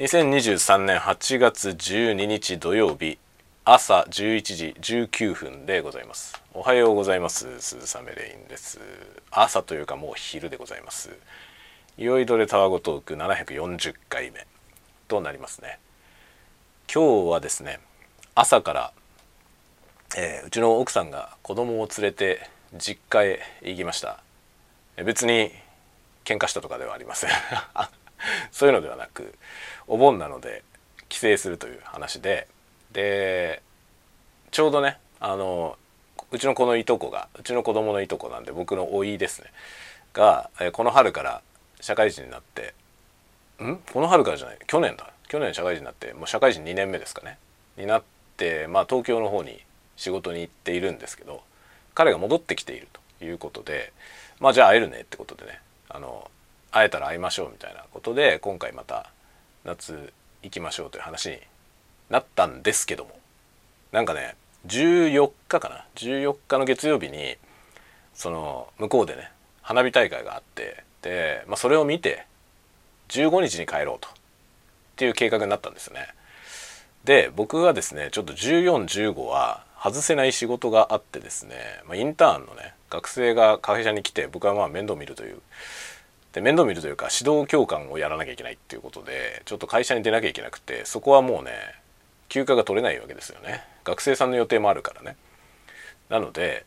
2023年8月12日土曜日朝11時19分でございます。おはようございます。鈴雨レインです。朝というかもう昼でございます。いよいどれタワゴトーク740回目となりますね。今日はですね朝から、えーうちの奥さんが子供を連れて実家へ行きました。別に喧嘩したとかではありません。そういうのではなくお盆なので帰省するという話ででちょうどねあのうちの子のいとこがうちの子供のいとこなんで僕の甥いですねがこの春から社会人になってん？この春からじゃない去年だ。去年社会人になってもう社会人2年目ですかねになってまあ東京の方に仕事に行っているんですけど彼が戻ってきているということでまあじゃあ会えるねってことでねあの会えたら会いましょうみたいなことで今回また夏行きましょうという話になったんですけどもなんかね14日かな？14日の月曜日にその向こうでね花火大会があってで、まあ、それを見て15日に帰ろうとっていう計画になったんですよね。で僕はですねちょっと1415は外せない仕事があってですね、まあ、インターンのね学生が会社に来て僕はまあ面倒見るというで面倒見るというか指導教官をやらなきゃいけないっていうことでちょっと会社に出なきゃいけなくてそこはもうね休暇が取れないわけですよね。学生さんの予定もあるからね。なので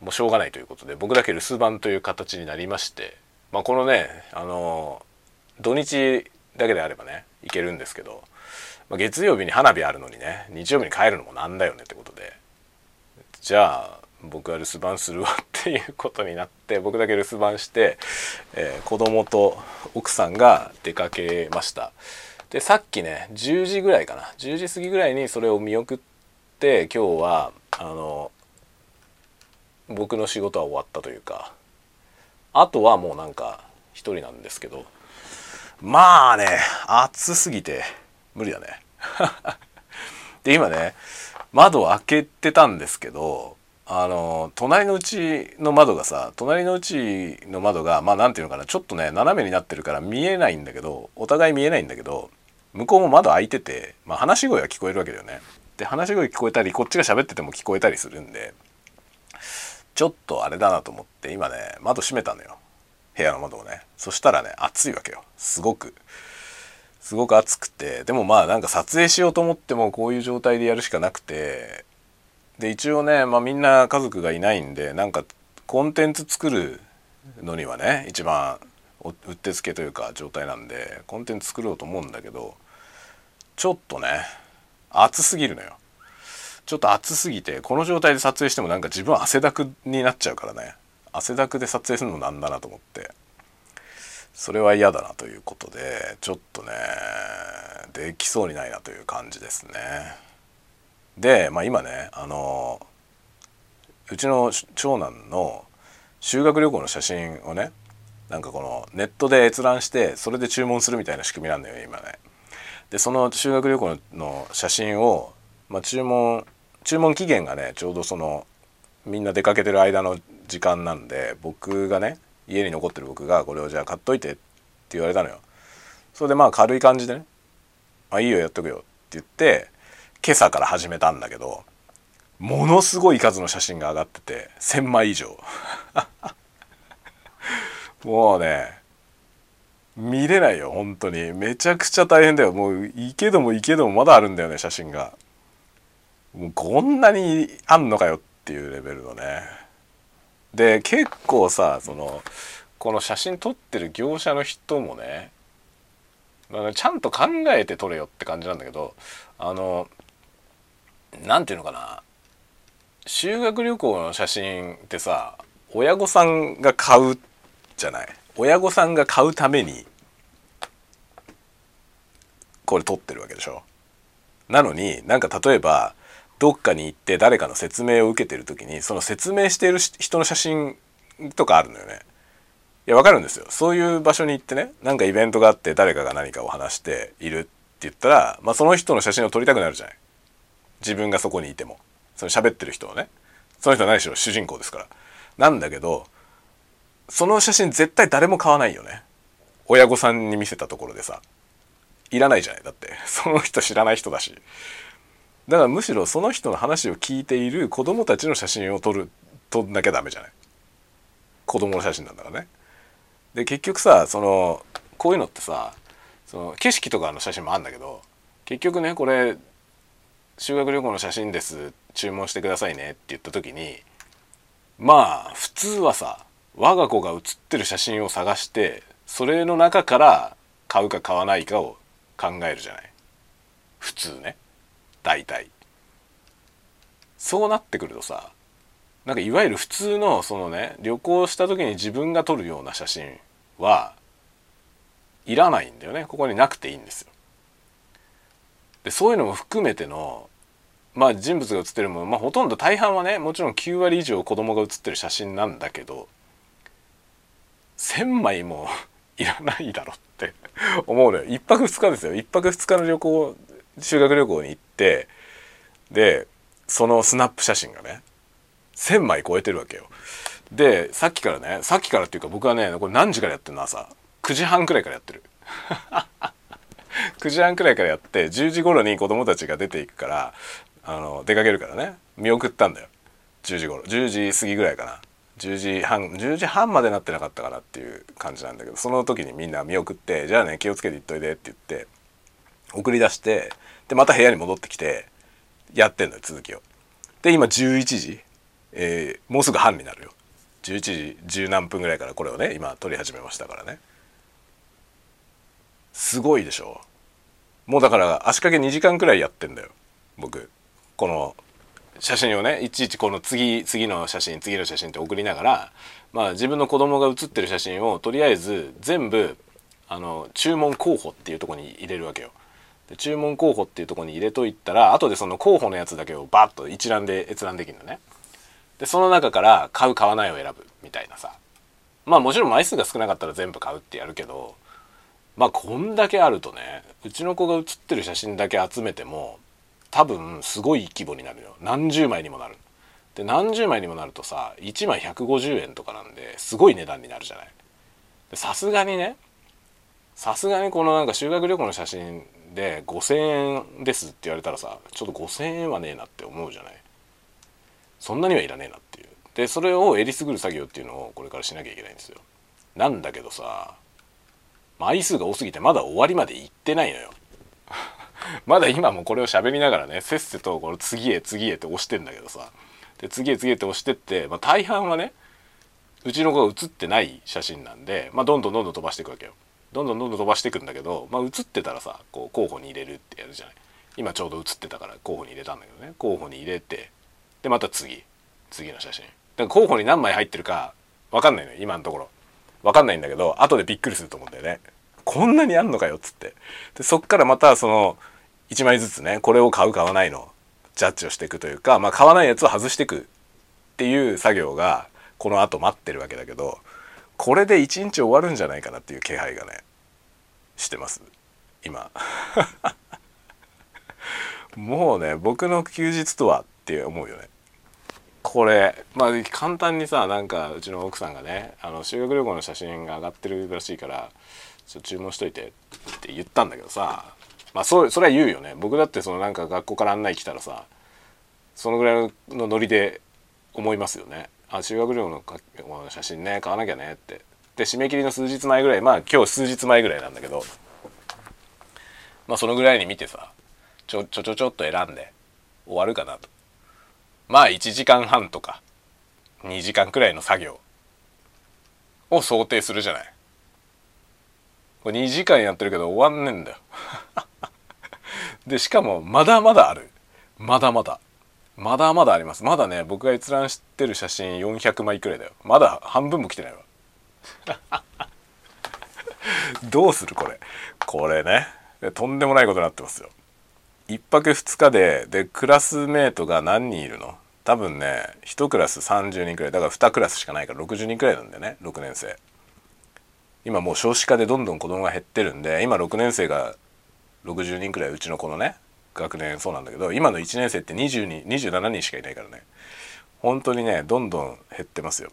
もうしょうがないということで僕だけ留守番という形になりましてまあこのねあの土日だけであればね行けるんですけど、まあ、月曜日に花火あるのにね日曜日に帰るのもなんだよねってことでじゃあ僕は留守番するわっっていうことになって僕だけ留守番して、えー子供と奥さんが出かけました。でさっきね10時ぐらいかな。10時過ぎぐらいにそれを見送って今日はあの僕の仕事は終わったというか。あとはもうなんか一人なんですけど。まあね暑すぎて無理だね。で今ね窓開けてたんですけどあの隣のうちの窓がさ隣のうちの窓がまあなんていうのかなちょっとね斜めになってるから見えないんだけどお互い見えないんだけど向こうも窓開いてて、まあ、話し声は聞こえるわけだよね。で話し声聞こえたりこっちが喋ってても聞こえたりするんでちょっとあれだなと思って今ね窓閉めたのよ。部屋の窓をね。そしたらね暑いわけよ。すごく。すごく暑くて。でもまあなんか撮影しようと思ってもこういう状態でやるしかなくてで一応ね、まあ、みんな家族がいないんでなんかコンテンツ作るのにはね一番うってつけというか状態なんでコンテンツ作ろうと思うんだけどちょっとね暑すぎるのよ。ちょっと暑すぎてこの状態で撮影してもなんか自分汗だくになっちゃうからね。汗だくで撮影するのなんだなと思って。それは嫌だなということでちょっとねできそうにないなという感じですね。で、まあ、今ねあのうちの長男の修学旅行の写真をねなんかこのネットで閲覧してそれで注文するみたいな仕組みなんだよね今ね。でその修学旅行の写真を、まあ、注文注文期限がねちょうどそのみんな出かけてる間の時間なんで僕がね家に残ってる僕がこれをじゃあ買っといてって言われたのよ。それでまあ軽い感じでね「あいいよやっとくよ」って言って今朝から始めたんだけどものすごい数の写真が上がってて1,000枚以上。もうね見れないよ本当に。めちゃくちゃ大変だよ。もういいけどもいいけどもまだあるんだよね写真が。もうこんなにあんのかよっていうレベルのね。で結構さそのこの写真撮ってる業者の人もねちゃんと考えて撮れよって感じなんだけどあのなんていうのかな。修学旅行の写真ってさ親御さんが買うじゃない。親御さんが買うためにこれ撮ってるわけでしょ。なのになんか例えばどっかに行って誰かの説明を受けてる時にその説明してる人の写真とかあるのよね。いやわかるんですよ。そういう場所に行ってねなんかイベントがあって誰かが何かを話しているって言ったら、まあ、その人の写真を撮りたくなるじゃない。自分がそこにいても。その喋ってる人をね。その人は何しろ主人公ですから。なんだけどその写真絶対誰も買わないよね。親御さんに見せたところでさ。いらないじゃない。だってその人知らない人だし。だからむしろその人の話を聞いている子供たちの写真を撮る撮んなきゃダメじゃない。子供の写真なんだからね。で結局さそのこういうのってさその景色とかの写真もあんだけど結局ねこれ修学旅行の写真です。注文してくださいねって言った時にまあ普通はさ我が子が写ってる写真を探してそれの中から買うか買わないかを考えるじゃない。普通ね。大体。そうなってくるとさなんかいわゆる普通のそのね旅行した時に自分が撮るような写真はいらないんだよね。ここになくていいんですよ。でそういうのも含めてのまあ人物が写ってるもの、まあ、ほとんど大半はねもちろん9割以上子供が写ってる写真なんだけど1,000枚も いらないだろって 思うのよ。1泊2日ですよ。1泊2日の旅行修学旅行に行ってでそのスナップ写真がね1,000枚超えてるわけよ。でさっきからねさっきからっていうか僕はねこれ何時からやってるの朝？9時半くらいからやってる。9時半くらいからやって10時頃に子供たちが出ていくからあの出かけるからね。見送ったんだよ。10時頃。10時過ぎぐらいかな。10時半10時半までなってなかったかなっていう感じなんだけどその時にみんな見送って「じゃあね気をつけて行っといで」って言って送り出してでまた部屋に戻ってきてやってんのよ続きを。で今11時、えー、もうすぐ半になるよ。11時10何分ぐらいからこれをね今撮り始めましたからね。すごいでしょ。もうだから足掛け2時間くらいやってんだよ僕。この写真をねいちいちこの次次の写真次の写真って送りながらまあ自分の子供が写ってる写真をとりあえず全部あの注文候補っていうとこに入れるわけよ。で注文候補っていうとこに入れといたら後でその候補のやつだけをバッと一覧で閲覧できるのね。でその中から買う買わないを選ぶみたいなさまあもちろん枚数が少なかったら全部買うってやるけどまあこんだけあるとねうちの子が写ってる写真だけ集めても多分すごい規模になるよ。何十枚にもなる。で何十枚にもなるとさ1枚150円とかなんですごい値段になるじゃない。さすがにねさすがにこのなんか修学旅行の写真で5,000円ですって言われたらさちょっと5,000円はねえなって思うじゃない。そんなにはいらねえなっていう。でそれをえりすぐる作業っていうのをこれからしなきゃいけないんですよ。なんだけどさ枚数が多すぎてまだ終わりまで行ってないのよ。まだ今もこれを喋りながらねせっせとこの次へ次へって押してんだけどさ。で次へ次へって押してって、まあ、大半はねうちの子が写ってない写真なんで、まあ、どんどんどんどん飛ばしていくわけよ。どんどんどんどん飛ばしていくんだけど、まあ、写ってたらさこう候補に入れるってやるじゃない。今ちょうど写ってたから候補に入れたんだけどね。候補に入れてでまた次。次の写真。だから候補に何枚入ってるか分かんないのよ今のところ。分かんないんだけど後でびっくりすると思うんだよね。こんなにあんのかよっつって。でそっからまたその1枚ずつねこれを買う買わないのジャッジをしていくというか、まあ、買わないやつを外していくっていう作業がこの後待ってるわけだけどこれで1日終わるんじゃないかなっていう気配がねしてます。今。もうね僕の休日とはって思うよね。これまあ簡単にさなんかうちの奥さんがねあの修学旅行の写真が上がってるらしいからちょっと注文しといてって言ったんだけどさまあそそれは言うよね。僕だってそのなんか学校から案内来たらさそのぐらいのノリで思いますよね。あ修学旅行の写真ね買わなきゃねって。で締め切りの数日前ぐらいまあ今日数日前ぐらいなんだけどまあそのぐらいに見てさちょちょちょちょっと選んで終わるかなと。まあ1時間半とか2時間くらいの作業を想定するじゃない。これ2時間やってるけど終わんねえんだよ。でしかもまだまだある。まだまだ。まだまだあります。まだね僕が閲覧してる写真400枚くらいだよ。まだ半分も来てないわ。どうするこれ。これね。とんでもないことになってますよ。1泊2日ででクラスメートが何人いるの？多分ね1クラス30人くらい。だから2クラスしかないから60人くらいなんだよね。6年生。今もう少子化でどんどん子供が減ってるんで今6年生が60人くらいうちの子のね学年そうなんだけど今の1年生って20人27人しかいないからね。本当にねどんどん減ってますよ。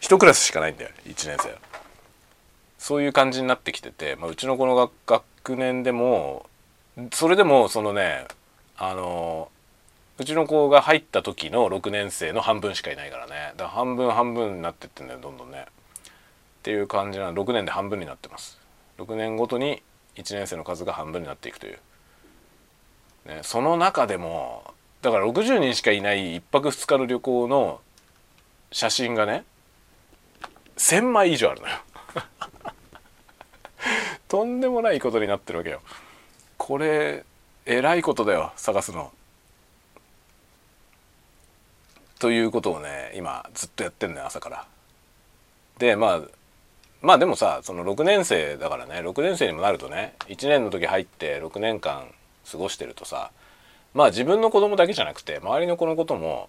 1クラスしかないんだよ1年生そういう感じになってきてて、まあ、うちの子の学年でもそれでもそのねあのうちの子が入った時の6年生の半分しかいないからね。だから半分半分になってってんだよどんどんね。っていう感じなの6年で半分になってます。6年ごとに1年生の数が半分になっていくという、ね、その中でもだから60人しかいない1泊2日の旅行の写真がね1,000枚以上あるのよ。とんでもないことになってるわけよ。これえらいことだよ探すの。ということをね今ずっとやってんのよ朝から。でまあまあでもさその6年生だからね6年生にもなるとね1年の時入って6年間過ごしてるとさまあ自分の子供だけじゃなくて周りの子のことも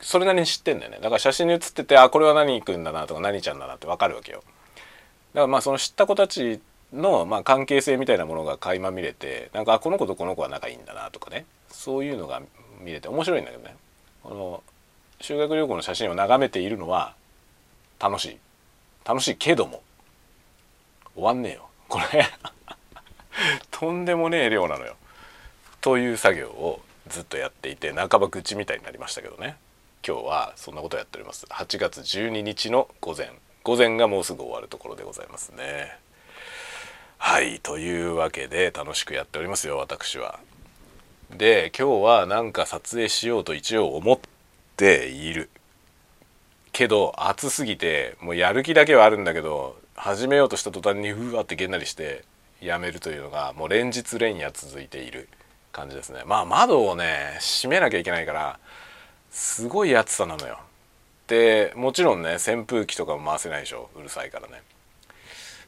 それなりに知ってんだよね。だから写真に写っててあこれは何君だなとか何ちゃんだなって分かるわけよ。だからまあその知った子たちのまあ関係性みたいなものが垣間見れてなんかこの子とこの子は仲いいんだなとかね。そういうのが見れて面白いんだけどね。この修学旅行の写真を眺めているのは楽しい。楽しいけども。終わんねえよ。これ。とんでもねえ量なのよ。という作業をずっとやっていて半ば愚痴みたいになりましたけどね。今日はそんなことやっております。8月12日の午前。午前がもうすぐ終わるところでございますね。はいというわけで楽しくやっておりますよ私は。で今日はなんか撮影しようと一応思っている。けど暑すぎてもうやる気だけはあるんだけど始めようとした途端にうわってげんなりしてやめるというのがもう連日連夜続いている感じですね。まあ窓をね閉めなきゃいけないからすごい暑さなのよ。でもちろんね扇風機とかも回せないでしょうるさいからね。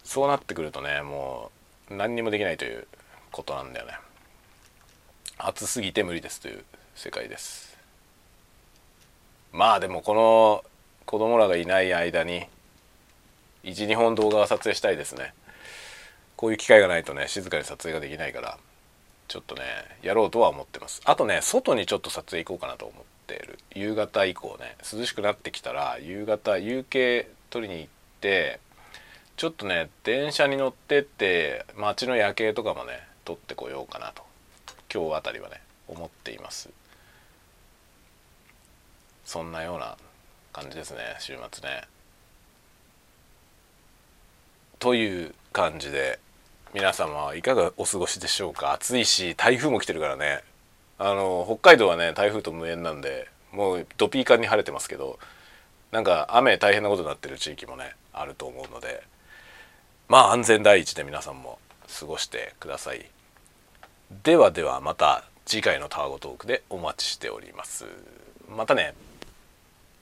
そうなってくるとねもう何にもできないということなんだよね。暑すぎて無理ですという世界です。まあでもこの子供らがいない間に12本動画は撮影したいですね。こういう機会がないとね静かに撮影ができないからちょっとねやろうとは思ってます。あとね外にちょっと撮影行こうかなと思ってる。夕方以降ね涼しくなってきたら夕方夕景撮りに行ってちょっとね電車に乗ってって街の夜景とかもね撮ってこようかなと。今日あたりはね思っています。そんなような感じですね週末ね。という感じで皆様はいかがお過ごしでしょうか？暑いし台風も来てるからね。あの北海道はね台風と無縁なんでもうドピーカンに晴れてますけどなんか雨大変なことになってる地域もねあると思うのでまあ安全第一で皆さんも過ごしてください。ではではまた次回のタワゴトークでお待ちしております。またね。